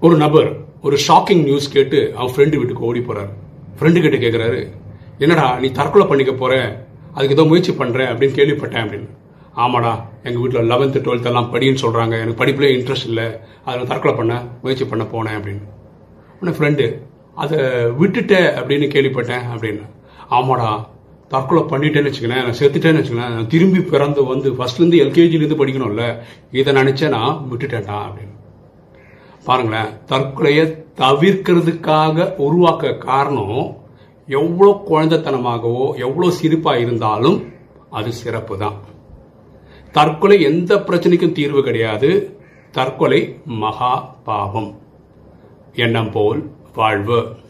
ஒரு நபர் ஒரு ஷாக்கிங் நியூஸ் கேட்டு அவன் ஃப்ரெண்டு வீட்டுக்கு ஓடி போறாரு. ஃப்ரெண்டு கிட்ட கேட்குறாரு என்னடா நீ தற்கொலை பண்ணிக்க போற? அதுக்கு ஏதோ முயற்சி பண்ணுறேன் அப்படின்னு கேள்விப்பட்டேன் அப்படின்னு. ஆமாடா எங்கள் வீட்டில் லெவன்த்து டுவெல்த் எல்லாம் படின்னு சொல்கிறாங்க எனக்கு படிப்புலேயே இன்ட்ரெஸ்ட் இல்லை. அதில் தற்கொலை பண்ண முயற்சி பண்ண போனேன் அப்படின்னு. உன்னை ஃப்ரெண்டு அதை விட்டுட்ட அப்படின்னு கேள்விப்பட்டேன் அப்படின்னு. ஆமாடா தற்கொலை பண்ணிட்டேன்னு வச்சுக்கலேன் நான் செத்துட்டேன்னு வச்சுக்கலேன் நான் திரும்பி பிறந்து வந்து ஃபர்ஸ்ட்லேருந்து எல்கேஜிலேருந்து படிக்கணும்ல. இதை நினச்சேன் நான் விட்டுட்டேன்டா அப்படின்னு. பாருங்களேன் தற்கொலையை தவிர்க்கிறதுக்காக உருவாக்க காரணம் எவ்வளோ குழந்தைத்தனமாகவோ எவ்வளோ சிரிப்பாக இருந்தாலும் அது சிறப்பு தான் தற்கொலை எந்த பிரச்சனைக்கும் தீர்வு கிடையாது. தற்கொலை மகா பாவம். எண்ணம் போல் வாழ்வு.